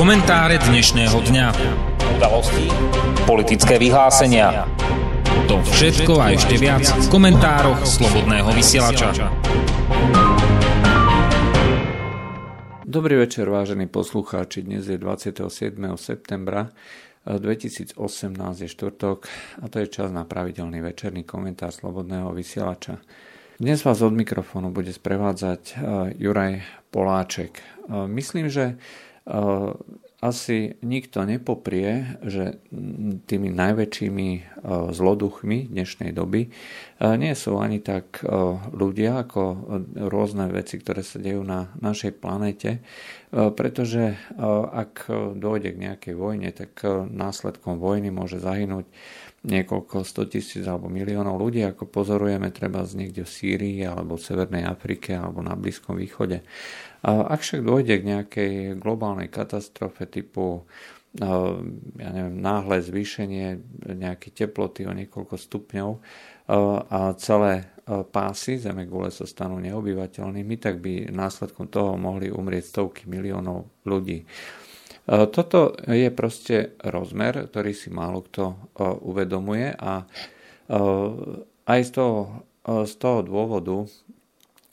Komentáre dnešného dňa. Udalosti, politické vyhlásenia. To všetko a ešte viac v komentároch Slobodného vysielača. Dobrý večer, vážení poslucháči. Dnes je 27. septembra 2018 je štvrtok a to je čas na pravidelný večerný komentár Slobodného vysielača. Dnes vás od mikrofónu bude sprevádzať eh, Juraj Poláček. Eh, myslím, že eh, asi nikto nepoprie, že tými najväčšími zloduchmi dnešnej doby nie sú ani tak ľudia ako rôzne veci, ktoré sa dejú na našej planete, pretože ak dojde k nejakej vojne, tak následkom vojny môže zahynúť niekoľko 100 tisíc alebo miliónov ľudí, ako pozorujeme treba z niekde v Sýrii alebo v Severnej Afrike alebo na Blízkom východe. Ak však dôjde k nejakej globálnej katastrofe typu ja neviem, náhle zvýšenie nejaké teploty o niekoľko stupňov a celé pásy Zemegule sa stanú neobyvateľnými, tak by následkom toho mohli umrieť stovky miliónov ľudí. E, toto je proste rozmer, ktorý si málo kto e, uvedomuje a e, aj z toho, z toho dôvodu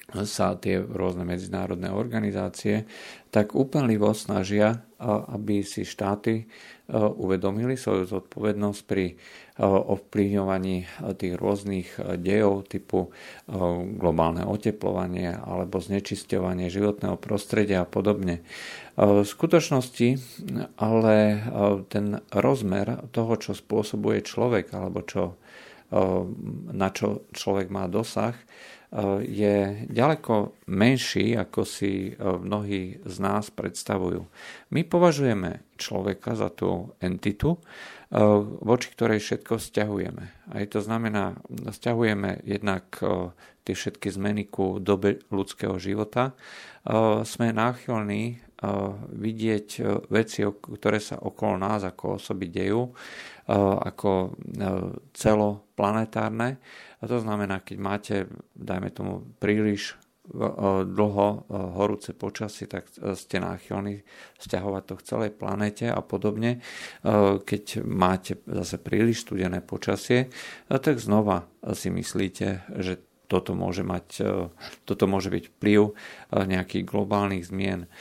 sa tie rôzne medzinárodné organizácie tak úplnivo snažia, aby si štáty uvedomili svoju zodpovednosť pri ovplyvňovaní tých rôznych dejov typu globálne oteplovanie alebo znečisťovanie životného prostredia a podobne. V skutočnosti ale ten rozmer toho, čo spôsobuje človek alebo čo, na čo človek má dosah, je ďaleko menší, ako si e, mnohí z nás predstavujú. My považujeme človeka za tú entitu, e, voči ktorej všetko vzťahujeme. Aj to znamená, vzťahujeme jednak e, tie všetky zmeny ku dobe ľudského života. Sme náchylní vidieť veci, ktoré sa okolo nás ako osoby dejú, ako celoplanetárne a to znamená, keď máte, dajme tomu, príliš dlho horúce počasie, tak e, ste náchylní stiahovať to k celej planete a podobne. E, keď máte zase príliš studené počasie, e, tak znova si myslíte, že toto môže, mať, toto môže byť vplyv nejakých globálnych zmien.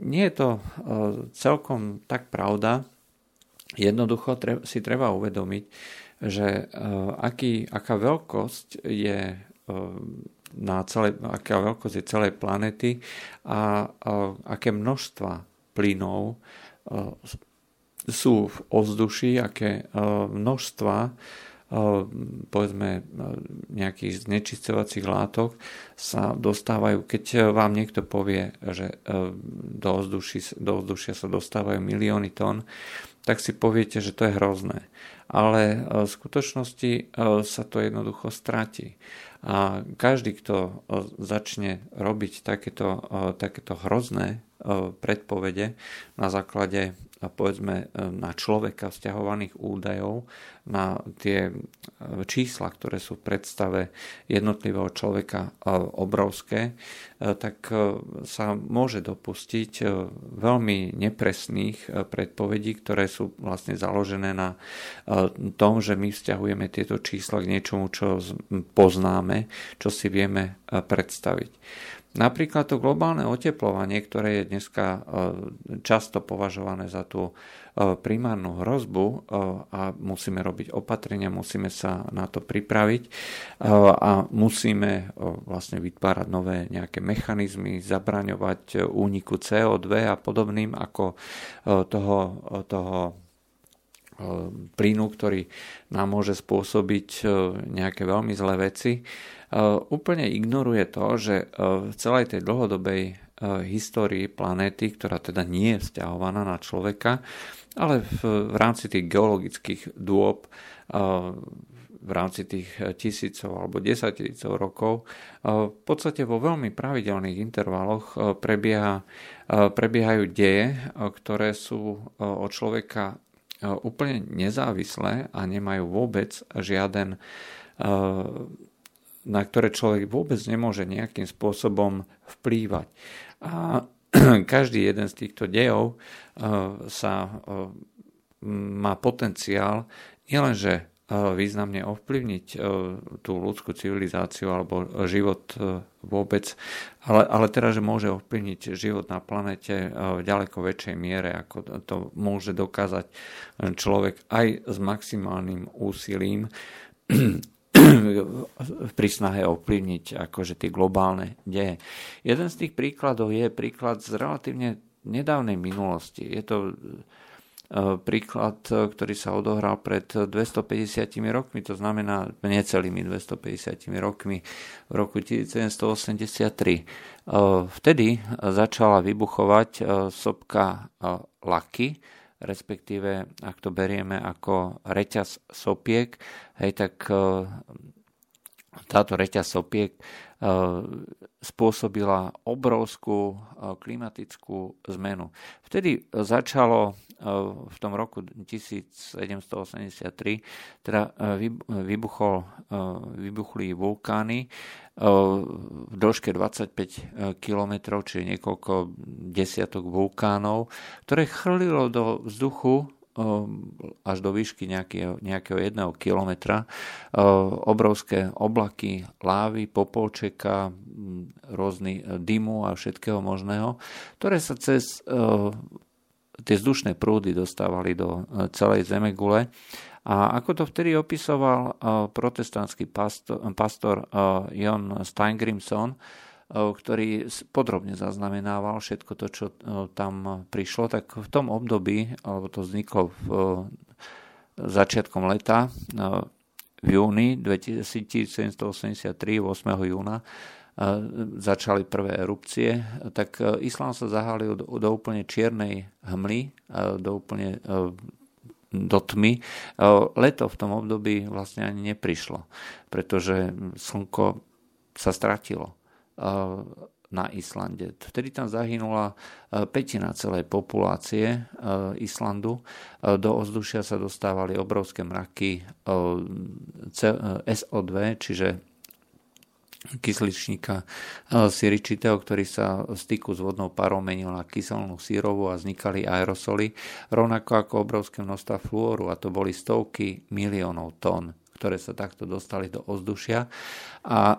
Nie je to celkom tak pravda. Jednoducho si treba uvedomiť, že uh, aký, aká veľkosť je uh, na celej, aká veľkosť je celej planety a uh, aké množstva plynov sú v ovzduší, aké množstva povedzme nejakých znečisťovacích látok sa dostávajú, keď vám niekto povie, že do, ovzduší, do ovzdušia sa dostávajú milióny tón, tak si poviete, že to je hrozné ale e, v skutočnosti e, sa to jednoducho stratí. A každý, kto e, začne robiť takéto, takéto hrozné predpovede na základe povedzme na človeka vzťahovaných údajov, na tie čísla, ktoré sú v predstave jednotlivého človeka obrovské, tak sa môže dopustiť veľmi nepresných predpovedí, ktoré sú vlastne založené na tom, že my vzťahujeme tieto čísla k niečomu, čo poznáme, čo si vieme predstaviť. Napríklad to globálne oteplovanie, ktoré je dneska e, často považované za tú e, primárnu hrozbu e, a musíme robiť opatrenia, musíme sa na to pripraviť a musíme vlastne vytvárať nové nejaké mechanizmy, zabraňovať úniku CO2 a podobným ako toho, toho plynu, ktorý nám môže spôsobiť nejaké veľmi zlé veci úplne ignoruje to, že e, v celej tej dlhodobej e, histórii planéty, ktorá teda nie je vzťahovaná na človeka, ale v, v rámci tých geologických dôb, v rámci tých tisícov alebo desatisícov rokov, v podstate vo veľmi pravidelných intervaloch prebieha, prebiehajú deje, ktoré sú od človeka úplne nezávislé a nemajú vôbec žiaden na ktoré človek vôbec nemôže nejakým spôsobom vplývať. A každý jeden z týchto dejov sa má potenciál nielenže významne ovplyvniť tú ľudskú civilizáciu alebo život vôbec, ale, ale teda, že môže ovplyvniť život na planete v ďaleko väčšej miere, ako to môže dokázať človek aj s maximálnym úsilím pri snahe ovplyvniť akože tie globálne deje. Jeden z tých príkladov je príklad z relatívne nedávnej minulosti. Je to E, príklad, e, ktorý sa odohral pred 250 rokmi, to znamená necelými 250 rokmi, v roku 1783. E, vtedy začala vybuchovať sopka Laky, respektíve ak to berieme ako reťaz sopiek, hej, tak táto reťaz sopiek spôsobila obrovskú klimatickú zmenu. Vtedy začalo v tom roku 1783 teda vybuchol, vybuchli vulkány v dĺžke 25 km, čiže niekoľko desiatok vulkánov, ktoré chrlilo do vzduchu až do výšky nejakého, nejakého jedného kilometra obrovské oblaky lávy, popolčeka, rôzny dymu a všetkého možného, ktoré sa cez tie vzdušné prúdy dostávali do e, celej Zemegule. A ako to vtedy opisoval e, protestantský pastor, pastor e, Jon Steingrimson, ktorý podrobne zaznamenával všetko to, čo tam prišlo, tak v tom období, alebo to vzniklo v začiatkom leta, v júni 1783, 8. júna, začali prvé erupcie, tak e, islám sa zahalil do, do úplne čiernej hmly, do úplne e, do tmy. E, leto v tom období vlastne ani neprišlo, pretože slnko sa stratilo na Islande. Vtedy tam zahynula petina celej populácie Islandu. Do ovzdušia sa dostávali obrovské mraky SO2, čiže kysličníka eh, siričitého, ktorý sa v styku s vodnou parou menil na kyselnú sírovú a vznikali aerosoly, rovnako ako obrovské množstva fluoru, a to boli stovky miliónov tón ktoré sa takto dostali do ovzdušia. A e,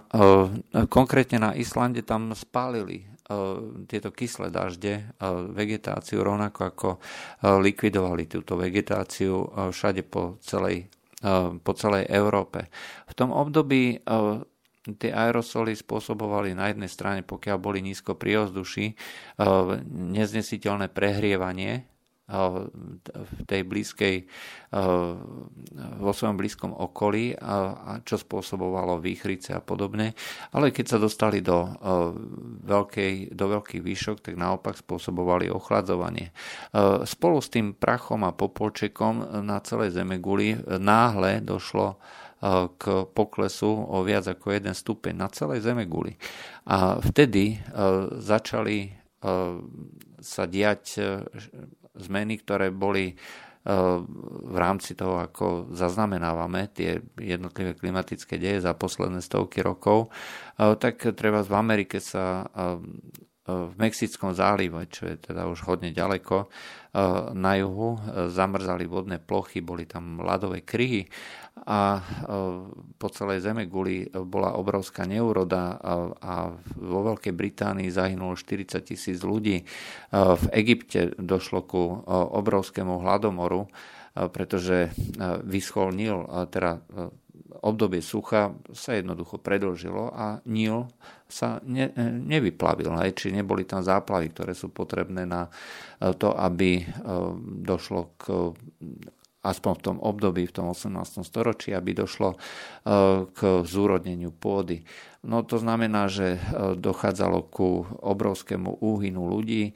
konkrétne na Islande tam spálili e, tieto kyslé dažde, e, vegetáciu, rovnako ako likvidovali túto vegetáciu všade po celej, po celej Európe. V tom období tie aerosoly spôsobovali na jednej strane, pokiaľ boli nízko pri ovzduši, eh, neznesiteľné prehrievanie eh, v tej blízkej, eh, vo svojom blízkom okolí, čo spôsobovalo výchrice a podobne. Ale keď sa dostali do, veľkej, do veľkých výšok, tak naopak spôsobovali ochladzovanie. Spolu s tým prachom a popolčekom na celej Zemeguli náhle došlo k poklesu o viac ako jeden stupeň na celej Zemeguli. A vtedy začali sa diať zmeny, ktoré boli v rámci toho, ako zaznamenávame tie jednotlivé klimatické deje za posledné stovky rokov, tak treba v Amerike sa v Mexickom zálive, čo je teda už hodne ďaleko, na juhu zamrzali vodné plochy, boli tam ľadové kryhy a po celej zeme guli bola obrovská neuroda a vo Veľkej Británii zahynulo 40 tisíc ľudí. V Egypte došlo ku obrovskému hladomoru, pretože vyschol Nil, teda obdobie sucha sa jednoducho predlžilo a Nil sa ne, nevyplavil, aj, či neboli tam záplavy, ktoré sú potrebné na to, aby došlo k aspoň v tom období, v tom 18. storočí, aby došlo e, k zúrodneniu pôdy. No to znamená, že e, dochádzalo ku obrovskému úhynu ľudí, e,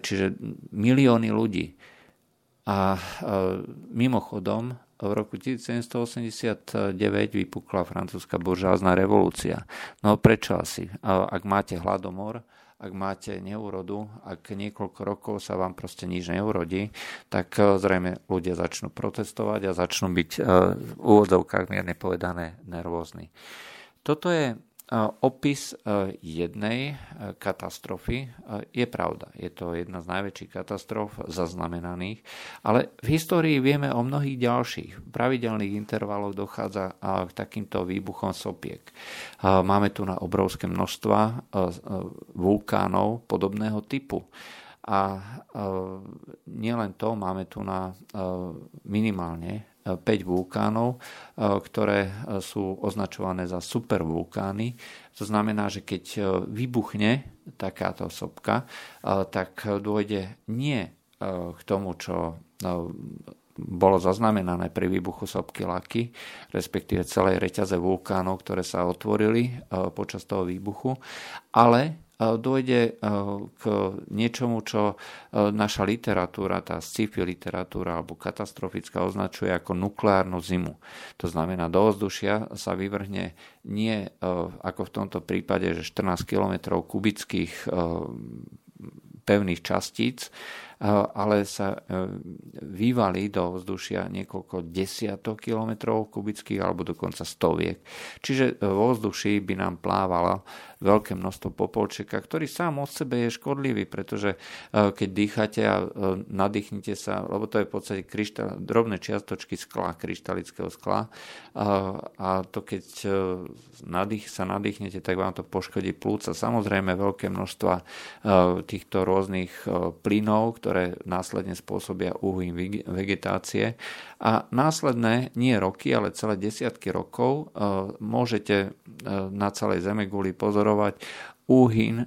čiže milióny ľudí. A mimochodom, v roku 1789 vypukla francúzska buržázna revolúcia. No prečo asi? Ak máte hladomor, ak máte neurodu, ak niekoľko rokov sa vám proste nič neurodí, tak eh, zrejme ľudia začnú protestovať a začnú byť eh, v úvodzovkách mierne povedané nervózni. Toto je opis jednej katastrofy je pravda. Je to jedna z najväčších katastrof zaznamenaných, ale v histórii vieme o mnohých ďalších. V pravidelných intervaloch dochádza k takýmto výbuchom sopiek. Máme tu na obrovské množstva vulkánov podobného typu. A nielen to, máme tu na minimálne 5 vulkánov, ktoré sú označované za supervulkány. To znamená, že keď vybuchne takáto sopka, tak dôjde nie k tomu, čo bolo zaznamenané pri výbuchu sopky Laky, respektíve celej reťaze vulkánov, ktoré sa otvorili počas toho výbuchu, ale dojde e, k niečomu, čo e, naša literatúra, tá sci-fi literatúra alebo katastrofická označuje ako nukleárnu zimu. To znamená, do ovzdušia sa vyvrhne nie e, ako v tomto prípade, že 14 km kubických pevných častíc, ale sa vyvalí do vzdušia niekoľko desiatok kilometrov kubických alebo dokonca stoviek. Čiže vo vzduši by nám plávalo veľké množstvo popolčeka, ktorý sám od sebe je škodlivý, pretože keď dýchate a nadýchnite sa, lebo to je v podstate kryštál, drobné čiastočky skla, kryštalického skla a to keď nadých, sa nadýchnete, tak vám to poškodí plúca. Samozrejme veľké množstva týchto rôznych plynov, ktoré následne spôsobia úhyn vegetácie a následné, nie roky, ale celé desiatky rokov môžete na celej Zemeguli pozorovať úhyn e,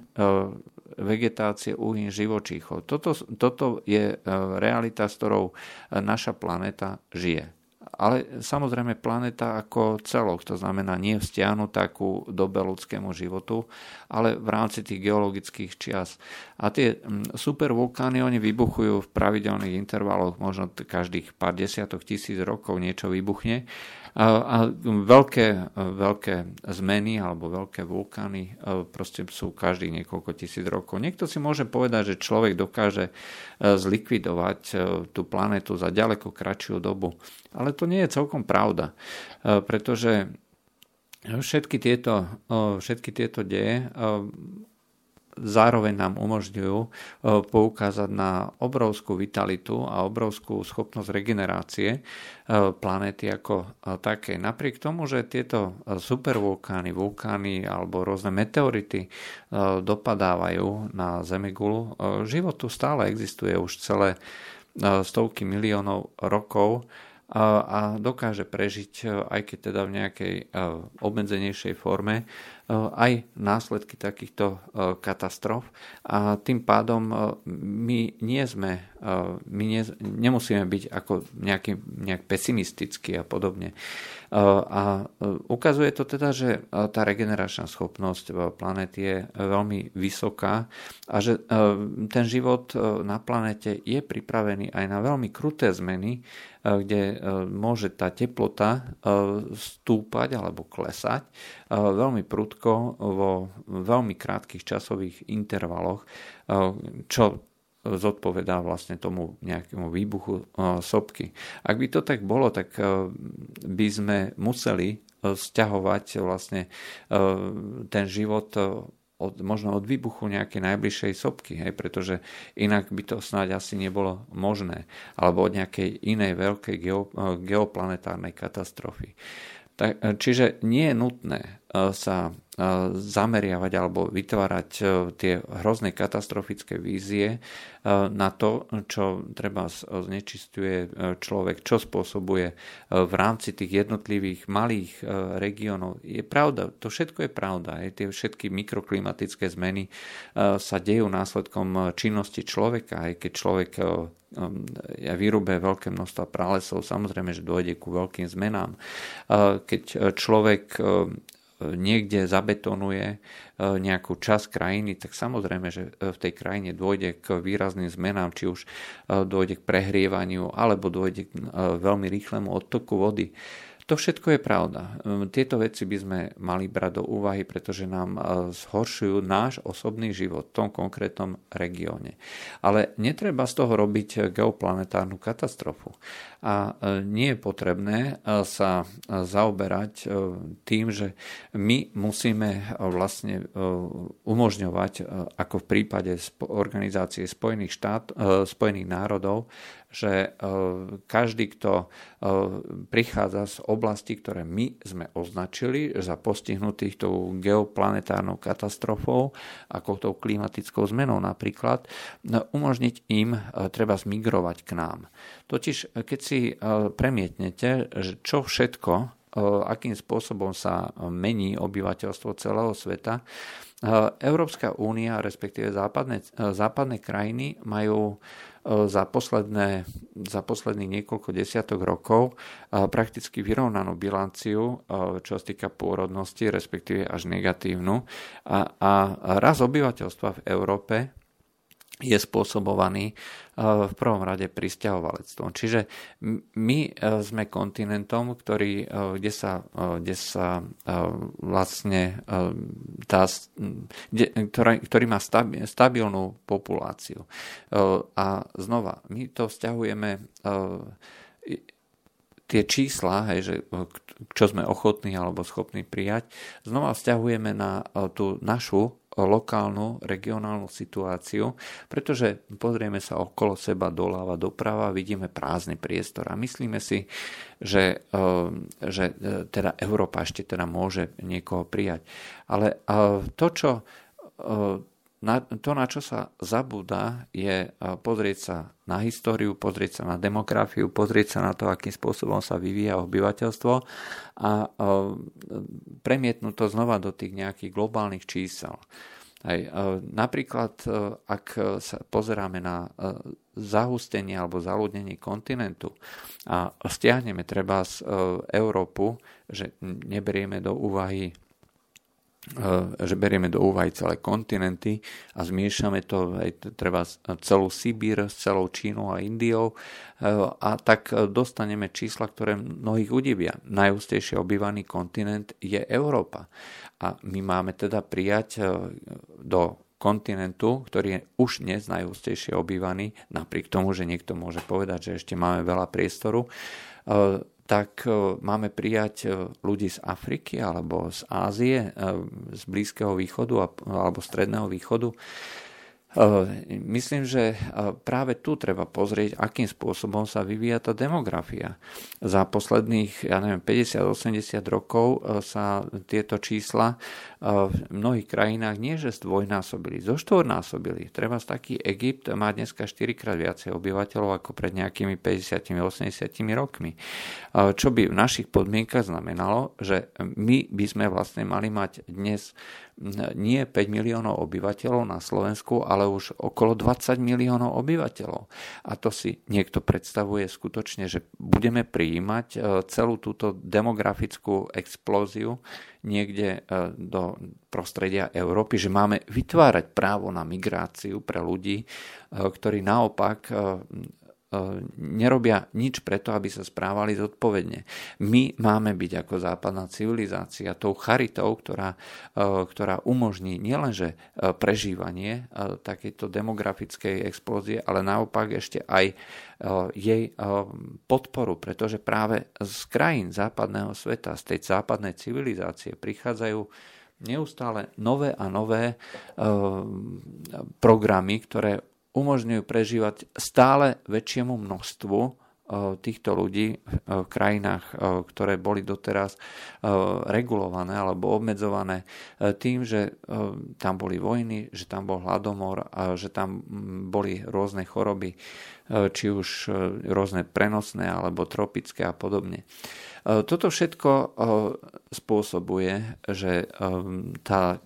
vegetácie, úhyn živočíchov. Toto, toto je e, realita, s ktorou e, naša planéta žije. Ale samozrejme planéta ako celok, to znamená nie vzťahnutá ku dobe ľudskému životu, ale v rámci tých geologických čias. A tie supervulkány, oni vybuchujú v pravidelných intervaloch, možno každých pár desiatok tisíc rokov niečo vybuchne a veľké, veľké zmeny alebo veľké vulkány e, proste sú každých niekoľko tisíc rokov. Niekto si môže povedať, že človek dokáže e, zlikvidovať e, tú planetu za ďaleko kratšiu dobu. Ale to nie je celkom pravda, pretože všetky tieto, všetky tieto deje zároveň nám umožňujú e, poukázať na obrovskú vitalitu a obrovskú schopnosť regenerácie e, planéty ako e, také. Napriek tomu, že tieto supervulkány, vulkány alebo rôzne meteority dopadávajú na Zemegulu, život tu stále existuje už celé stovky miliónov rokov a dokáže prežiť, aj keď teda v nejakej obmedzenejšej forme, aj následky takýchto eh, katastrof a tým pádom eh, my nie sme, my nie, nemusíme byť ako nejaký, nejak pesimistický a podobne. A ukazuje to teda, že tá regeneračná schopnosť planety je veľmi vysoká a že ten život na planete je pripravený aj na veľmi kruté zmeny, kde môže tá teplota stúpať alebo klesať veľmi prudko vo veľmi krátkých časových intervaloch, čo zodpovedá vlastne tomu nejakému výbuchu sopky. Ak by to tak bolo, tak by sme museli stiahovať vlastne ten život od, možno od výbuchu nejakej najbližšej sopky, hej, pretože inak by to snáď asi nebolo možné, alebo od nejakej inej veľkej geo, geoplanetárnej katastrofy. Tak, čiže nie je nutné sa zameriavať alebo vytvárať tie hrozné katastrofické vízie na to, čo treba znečistuje človek, čo spôsobuje v rámci tých jednotlivých malých regiónov. Je pravda, to všetko je pravda. Aj tie všetky mikroklimatické zmeny sa dejú následkom činnosti človeka, aj keď človek ja vyrúbe veľké množstva pralesov, samozrejme, že dojde ku veľkým zmenám. Keď človek niekde zabetonuje e, nejakú časť krajiny, tak samozrejme, že e, v tej krajine dôjde k výrazným zmenám, či už e, dôjde k prehrievaniu, alebo dôjde k veľmi rýchlemu odtoku vody. To všetko je pravda. Tieto veci by sme mali brať do úvahy, pretože nám zhoršujú náš osobný život v tom konkrétnom regióne. Ale netreba z toho robiť geoplanetárnu katastrofu. A nie je potrebné sa zaoberať tým, že my musíme vlastne umožňovať, ako v prípade organizácie Spojených, štát, Spojených národov, že e, každý, kto e, prichádza z oblasti, ktoré my sme označili za postihnutých tou geoplanetárnou katastrofou, ako tou klimatickou zmenou napríklad, umožniť im e, treba zmigrovať k nám. Totiž, keď si premietnete, že čo všetko, akým spôsobom sa mení obyvateľstvo celého sveta, Európska únia, respektíve západné, západné krajiny majú za, posledné, za posledných niekoľko desiatok rokov prakticky vyrovnanú bilanciu, čo sa týka pôrodnosti, respektíve až negatívnu. A, a raz obyvateľstva v Európe je spôsobovaný v prvom rade pristahovalectvom. Čiže my sme kontinentom, ktorý, kde, sa, kde sa vlastne tá, ktorý, ktorý má stabilnú populáciu. A znova, my to vzťahujeme tie čísla, hej, že čo sme ochotní alebo schopní prijať, znova vzťahujeme na tú našu lokálnu, regionálnu situáciu, pretože pozrieme sa okolo seba doľava, doprava, vidíme prázdny priestor a myslíme si, že, eh, že eh, teda Európa ešte teda môže niekoho prijať. Ale eh, to, čo na, to, na čo sa zabúda, je pozrieť sa na históriu, pozrieť sa na demografiu, pozrieť sa na to, akým spôsobom sa vyvíja obyvateľstvo a premietnúť to znova do tých nejakých globálnych čísel. Aj, napríklad, ak sa pozeráme na zahustenie alebo zaludnenie kontinentu a stiahneme treba z Európu, že neberieme do úvahy E, že berieme do úvahy celé kontinenty a zmiešame to aj treba celú Sibír s celou Čínou a Indiou e, a tak dostaneme čísla, ktoré mnohých udivia. Najústejšie obývaný kontinent je Európa. A my máme teda prijať do kontinentu, ktorý je už dnes najústejšie obývaný, napriek tomu, že niekto môže povedať, že ešte máme veľa priestoru, tak e, máme prijať e, ľudí z Afriky alebo z Ázie, e, z Blízkeho východu alebo Stredného východu. Myslím, že práve tu treba pozrieť, akým spôsobom sa vyvíja tá demografia. Za posledných, ja neviem, 50-80 rokov sa tieto čísla v mnohých krajinách nie že zdvojnásobili, zo. Treba z taký Egypt má dneska 4 krát viacej obyvateľov ako pred nejakými 50-80 rokmi. Čo by v našich podmienkach znamenalo, že my by sme vlastne mali mať dnes nie 5 miliónov obyvateľov na Slovensku, ale už okolo 20 miliónov obyvateľov. A to si niekto predstavuje skutočne, že budeme prijímať e, celú túto demografickú explóziu niekde e, do prostredia Európy, že máme vytvárať právo na migráciu pre ľudí, e, ktorí naopak nerobia nič preto, aby sa správali zodpovedne. My máme byť ako západná civilizácia tou charitou, ktorá, ktorá umožní nielenže prežívanie takejto demografickej explózie, ale naopak ešte aj jej podporu, pretože práve z krajín západného sveta, z tej západnej civilizácie prichádzajú neustále nové a nové programy, ktoré umožňujú prežívať stále väčšiemu množstvu týchto ľudí v krajinách, ktoré boli doteraz regulované alebo obmedzované tým, že tam boli vojny, že tam bol hladomor, že tam boli rôzne choroby, či už rôzne prenosné alebo tropické a podobne. Toto všetko spôsobuje, že tá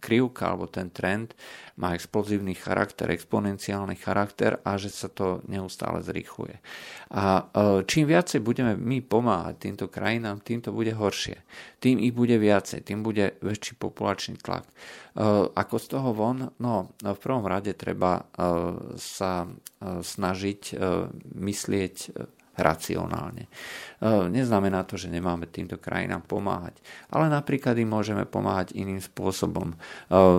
krivka alebo ten trend má explozívny charakter, exponenciálny charakter a že sa to neustále zrýchluje. A e, čím viacej budeme my pomáhať týmto krajinám, tým to bude horšie. Tým ich bude viacej, tým bude väčší populačný tlak. E, ako z toho von? No, v prvom rade treba e, sa snažiť myslieť racionálne. Neznamená to, že nemáme týmto krajinám pomáhať, ale napríklad im môžeme pomáhať iným spôsobom.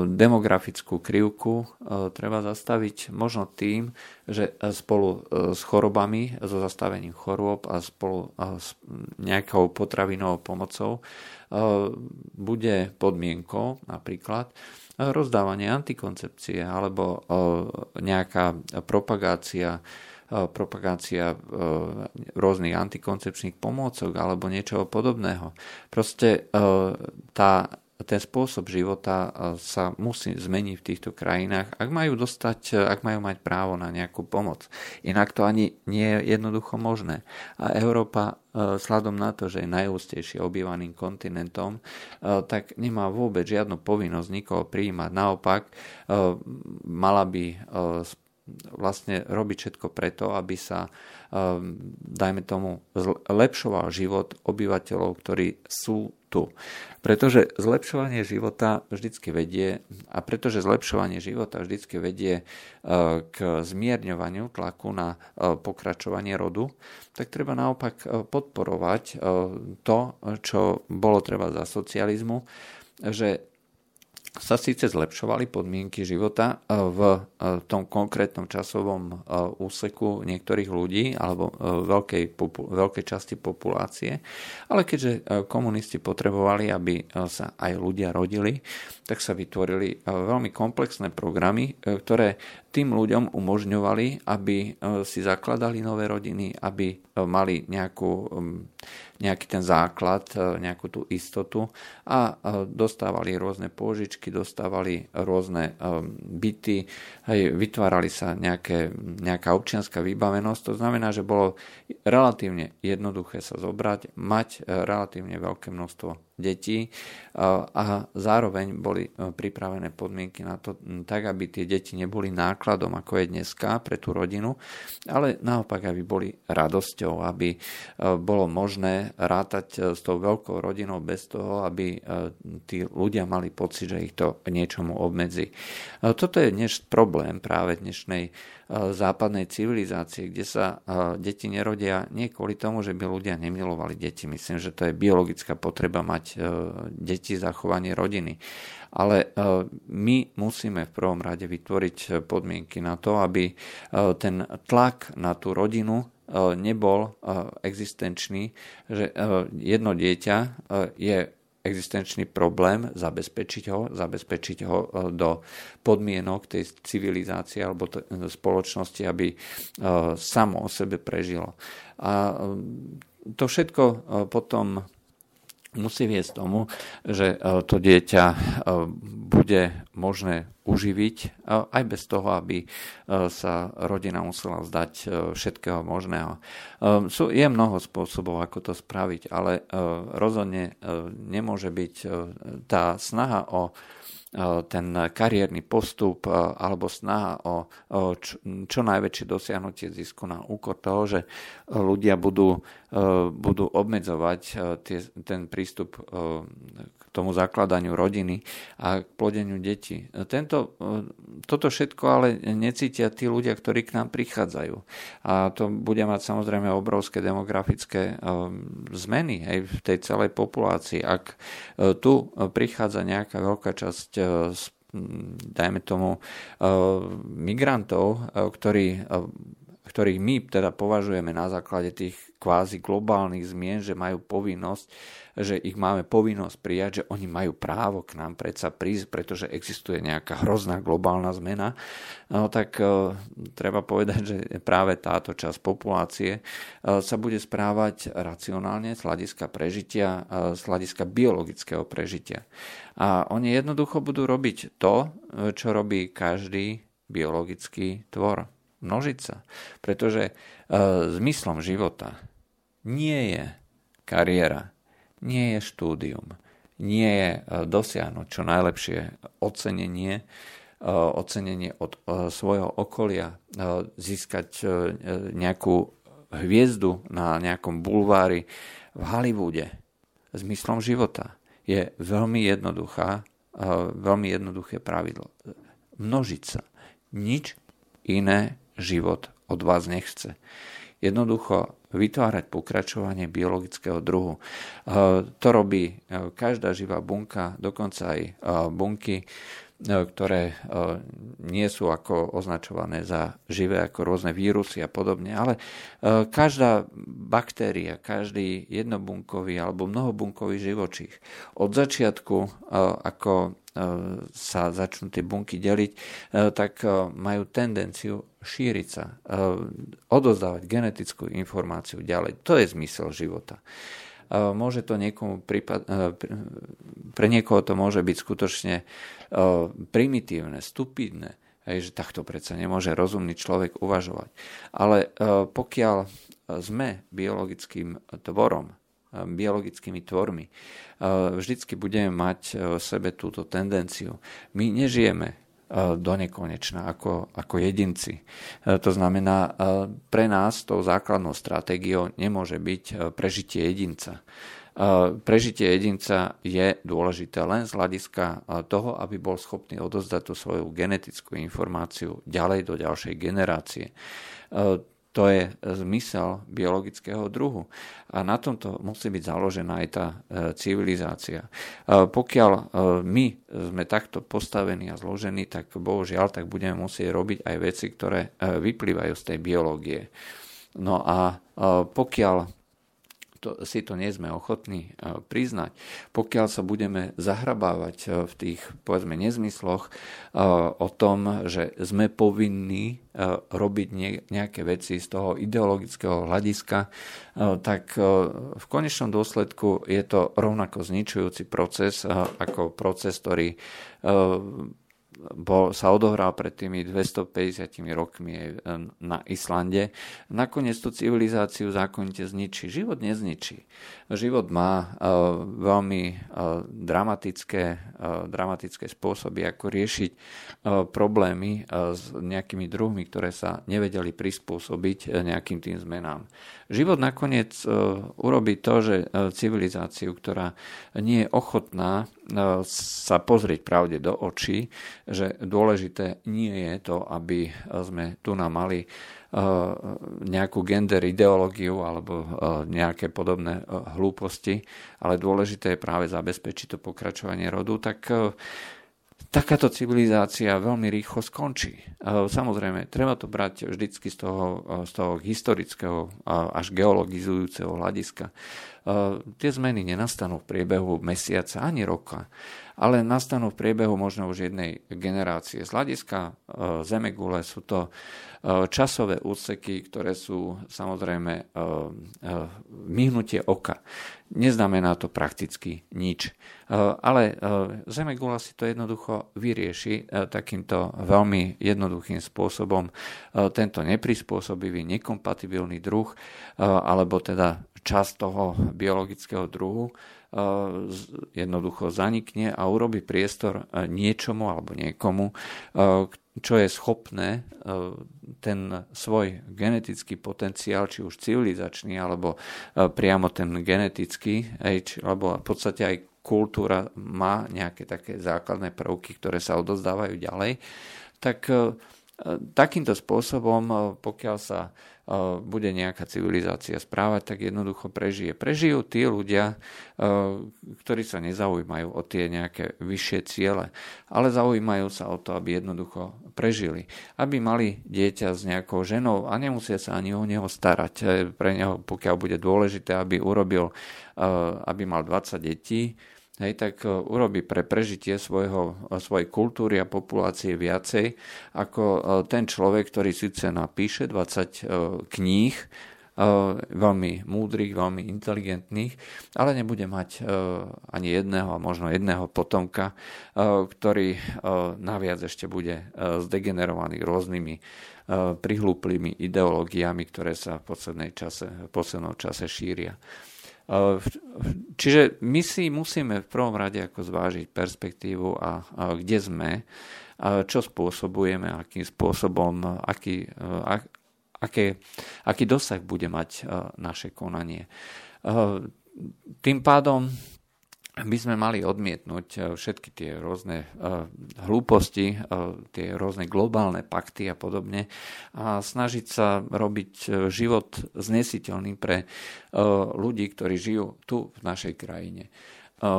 Demografickú krivku treba zastaviť možno tým, že spolu s chorobami, so zastavením chorôb a spolu s nejakou potravinovou pomocou bude podmienkou napríklad rozdávanie antikoncepcie alebo nejaká propagácia propagácia rôznych antikoncepčných pomôcok alebo niečoho podobného. Proste tá ten spôsob života sa musí zmeniť v týchto krajinách, ak majú dostať, ak majú mať právo na nejakú pomoc. Inak to ani nie je jednoducho možné. A Európa sladom na to, že je najústejšie obývaným kontinentom, tak nemá vôbec žiadnu povinnosť nikoho prijímať. Naopak, mala by vlastne robiť všetko preto, aby sa, dajme tomu, zlepšoval život obyvateľov, ktorí sú tu. Pretože zlepšovanie života vždycky vedie, a pretože zlepšovanie života vždycky vedie e, k zmierňovaniu tlaku na e, pokračovanie rodu, tak treba naopak e, podporovať to, čo bolo treba za socializmu, že sa síce zlepšovali podmienky života e, v e, tom konkrétnom časovom e, úseku niektorých ľudí alebo veľkej, veľkej časti populácie, ale keďže komunisti potrebovali, aby sa aj ľudia rodili, tak sa vytvorili veľmi komplexné programy, ktoré tým ľuďom umožňovali, aby si zakladali nové rodiny, aby mali nejakú nejaký ten základ, e, nejakú tú istotu a e, dostávali rôzne pôžičky, dostávali rôzne e, byty, hej, vytvárali sa nejaké, nejaká občianská vybavenosť. To znamená, že bolo relatívne jednoduché sa zobrať, mať relatívne veľké množstvo detí a zároveň boli pripravené podmienky na to, tak aby tie deti neboli nákladom, ako je dneska pre tú rodinu, ale naopak, aby boli radosťou, aby bolo možné rátať s tou veľkou rodinou bez toho, aby tí ľudia mali pocit, že ich to niečomu obmedzí. Toto je dnes problém práve dnešnej západnej civilizácie, kde sa deti nerodia nie kvôli tomu, že by ľudia nemilovali deti. Myslím, že to je biologická potreba mať deti, zachovanie rodiny. Ale my musíme v prvom rade vytvoriť podmienky na to, aby ten tlak na tú rodinu nebol existenčný, že jedno dieťa je existenčný problém, zabezpečiť ho, zabezpečiť ho e, do podmienok tej civilizácie alebo spoločnosti, aby e, samo o sebe prežilo. A e, to všetko potom musí viesť tomu, že e, to dieťa e, bude možné uživiť e, aj bez toho, aby sa rodina musela zdať všetkého možného. Je mnoho spôsobov, ako to spraviť, ale rozhodne nemôže byť tá snaha o ten kariérny postup alebo snaha o čo najväčšie dosiahnutie zisku na úkor toho, že ľudia budú, budú obmedzovať ten prístup k tomu zakladaniu rodiny a k plodeniu detí. Tento, toto všetko ale necítia tí ľudia, ktorí k nám prichádzajú. A to bude mať samozrejme obrovské demografické zmeny aj v tej celej populácii. Ak tu prichádza nejaká veľká časť dajme tomu, migrantov, ktorí ktorých my teda považujeme na základe tých kvázi globálnych zmien, že majú povinnosť, že ich máme povinnosť prijať, že oni majú právo k nám predsa prísť, pretože existuje nejaká hrozná globálna zmena, no, tak uh, treba povedať, že práve táto časť populácie uh, sa bude správať racionálne z hľadiska prežitia, uh, z hľadiska biologického prežitia. A oni jednoducho budú robiť to, čo robí každý biologický tvor množiť sa. Pretože e, zmyslom života nie je kariéra, nie je štúdium, nie je e, dosiahnuť čo najlepšie ocenenie, e, ocenenie od e, svojho okolia, získať nejakú hviezdu na nejakom bulvári v Hollywoode. Zmyslom života je veľmi jednoduchá, veľmi jednoduché pravidlo. Množiť sa. Nič iné život od vás nechce. Jednoducho vytvárať pokračovanie biologického druhu. To robí každá živá bunka, dokonca aj bunky, ktoré nie sú ako označované za živé ako rôzne vírusy a podobne, ale každá baktéria, každý jednobunkový alebo mnohobunkový živočích od začiatku ako sa začnú tie bunky deliť, tak majú tendenciu šíriť sa, odozdávať genetickú informáciu ďalej. To je zmysel života môže to niekomu prípad, pre niekoho to môže byť skutočne primitívne, stupidné, že takto predsa nemôže rozumný človek uvažovať. Ale pokiaľ sme biologickým tvorom, biologickými tvormi, vždycky budeme mať v sebe túto tendenciu. My nežijeme do nekonečna ako, ako jedinci. To znamená, pre nás tou základnou stratégiou nemôže byť prežitie jedinca. Prežitie jedinca je dôležité len z hľadiska toho, aby bol schopný odozdať tú svoju genetickú informáciu ďalej do ďalšej generácie. To je zmysel biologického druhu. A na tomto musí byť založená aj tá e, civilizácia. E, pokiaľ e, my sme takto postavení a zložení, tak bohužiaľ, tak budeme musieť robiť aj veci, ktoré vyplývajú z tej biológie. No a pokiaľ to, si to nie sme ochotní e, priznať, pokiaľ sa budeme zahrabávať e, v tých, povedzme, nezmysloch e, o tom, že sme povinní robiť nejaké veci z toho ideologického hľadiska, tak v konečnom dôsledku je to rovnako zničujúci proces ako proces, ktorý bol, sa odohral pred tými 250 rokmi e, na Islande. Nakoniec tú civilizáciu zákonite zničí. Život nezničí. Život má uh, veľmi uh, dramatické, uh, dramatické spôsoby, ako riešiť problémy s nejakými druhmi, ktoré sa nevedeli prispôsobiť nejakým tým zmenám. Život nakoniec urobí to, že civilizáciu, ktorá nie je ochotná sa pozrieť pravde do očí, že dôležité nie je to, aby sme tu nám mali nejakú gender ideológiu alebo nejaké podobné hlúposti, ale dôležité je práve zabezpečiť to pokračovanie rodu, tak takáto civilizácia veľmi rýchlo skončí. Samozrejme, treba to brať vždycky z toho, z toho historického až geologizujúceho hľadiska. Tie zmeny nenastanú v priebehu mesiaca ani roka, ale nastanú v priebehu možno už jednej generácie. Z hľadiska Zemegule sú to časové úseky, ktoré sú samozrejme myhnutie oka. Neznamená to prakticky nič. Ale Zemegula si to jednoducho vyrieši takýmto veľmi jednoduchým spôsobom. Tento neprispôsobivý, nekompatibilný druh, alebo teda časť toho biologického druhu, jednoducho zanikne a urobi priestor niečomu alebo niekomu, čo je schopné ten svoj genetický potenciál, či už civilizačný, alebo priamo ten genetický, alebo v podstate aj kultúra má nejaké také základné prvky, ktoré sa odozdávajú ďalej, tak takýmto spôsobom, pokiaľ sa bude nejaká civilizácia správať, tak jednoducho prežije. Prežijú tí ľudia, ktorí sa nezaujímajú o tie nejaké vyššie ciele, ale zaujímajú sa o to, aby jednoducho prežili. Aby mali dieťa s nejakou ženou a nemusia sa ani o neho starať. E, pre neho, pokiaľ bude dôležité, aby urobil, aby mal 20 detí, hej, tak e, urobí pre prežitie svojho, e, svojej kultúry a populácie viacej ako e, ten človek, ktorý síce napíše 20 kníh, veľmi múdrych, veľmi inteligentných, ale nebude mať ani jedného a možno jedného potomka, ktorý naviac ešte bude zdegenerovaný rôznymi prihlúplými ideológiami, ktoré sa v, čase, v poslednom čase šíria. Čiže my si musíme v prvom rade ako zvážiť perspektívu a, kde sme, čo spôsobujeme, akým spôsobom, aký, a, aké, aký dosah bude mať naše konanie. Tým pádom by sme mali odmietnúť eh, všetky tie rôzne uh, hlúposti, uh, tie rôzne globálne pakty a podobne a snažiť sa robiť život znesiteľný pre ľudí, ktorí žijú tu v našej krajine.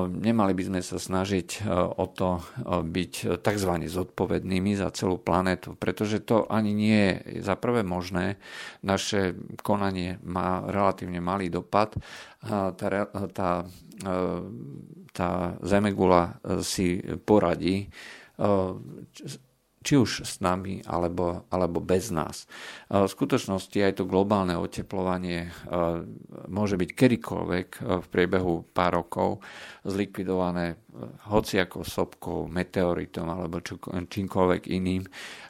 Nemali by sme sa snažiť o to byť tzv. zodpovednými za celú planetu, pretože to ani nie je za prvé možné. Naše konanie má relatívne malý dopad. Tá, tá, tá Zemegula si poradí či už s nami alebo, alebo bez nás. V skutočnosti aj to globálne oteplovanie môže byť kedykoľvek v priebehu pár rokov zlikvidované hociakou sopkou, meteoritom alebo čímkoľvek iným.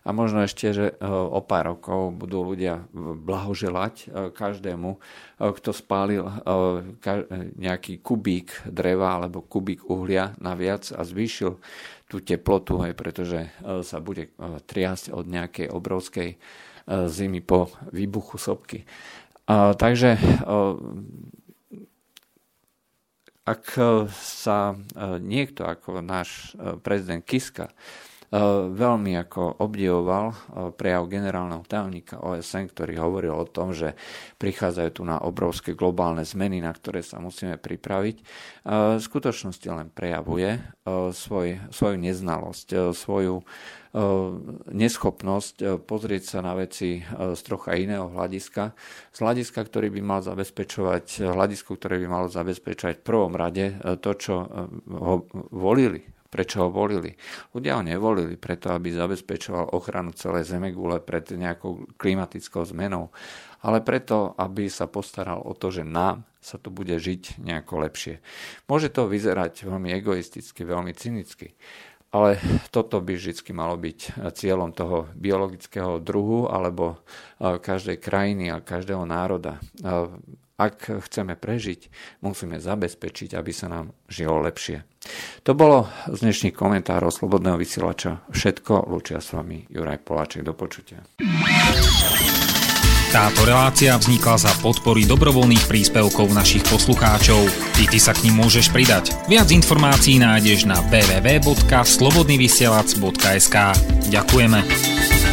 A možno ešte, že o pár rokov budú ľudia blahoželať každému, kto spálil nejaký kubík dreva alebo kubík uhlia naviac a zvýšil tú teplotu, aj pretože e, sa bude e, triasť od nejakej obrovskej e, zimy po výbuchu sopky. Takže ak sa niekto ako náš prezident Kiska veľmi ako obdivoval prejav generálneho tajomníka OSN, ktorý hovoril o tom, že prichádzajú tu na obrovské globálne zmeny, na ktoré sa musíme pripraviť. V skutočnosti len prejavuje svoj, svoju neznalosť, svoju neschopnosť pozrieť sa na veci z trocha iného hľadiska. Z hľadiska, ktorý by mal zabezpečovať, hľadisko, ktoré by malo zabezpečovať v prvom rade to, čo ho volili prečo ho volili. Ľudia ho nevolili preto, aby zabezpečoval ochranu celej Zemegule pred nejakou klimatickou zmenou, ale preto, aby sa postaral o to, že nám sa tu bude žiť nejako lepšie. Môže to vyzerať veľmi egoisticky, veľmi cynicky, ale toto by vždy malo byť cieľom toho biologického druhu alebo e, každej krajiny a každého národa. Ak chceme prežiť, musíme zabezpečiť, aby sa nám žilo lepšie. To bolo z dnešných komentárov Slobodného vysielača všetko. Lúčia s vami Juraj Poláček. Do počutia. Táto relácia vznikla za podpory dobrovoľných príspevkov našich poslucháčov. Ty, ty sa k ním môžeš pridať. Viac informácií nájdeš na www.slobodnyvysielac.sk Ďakujeme.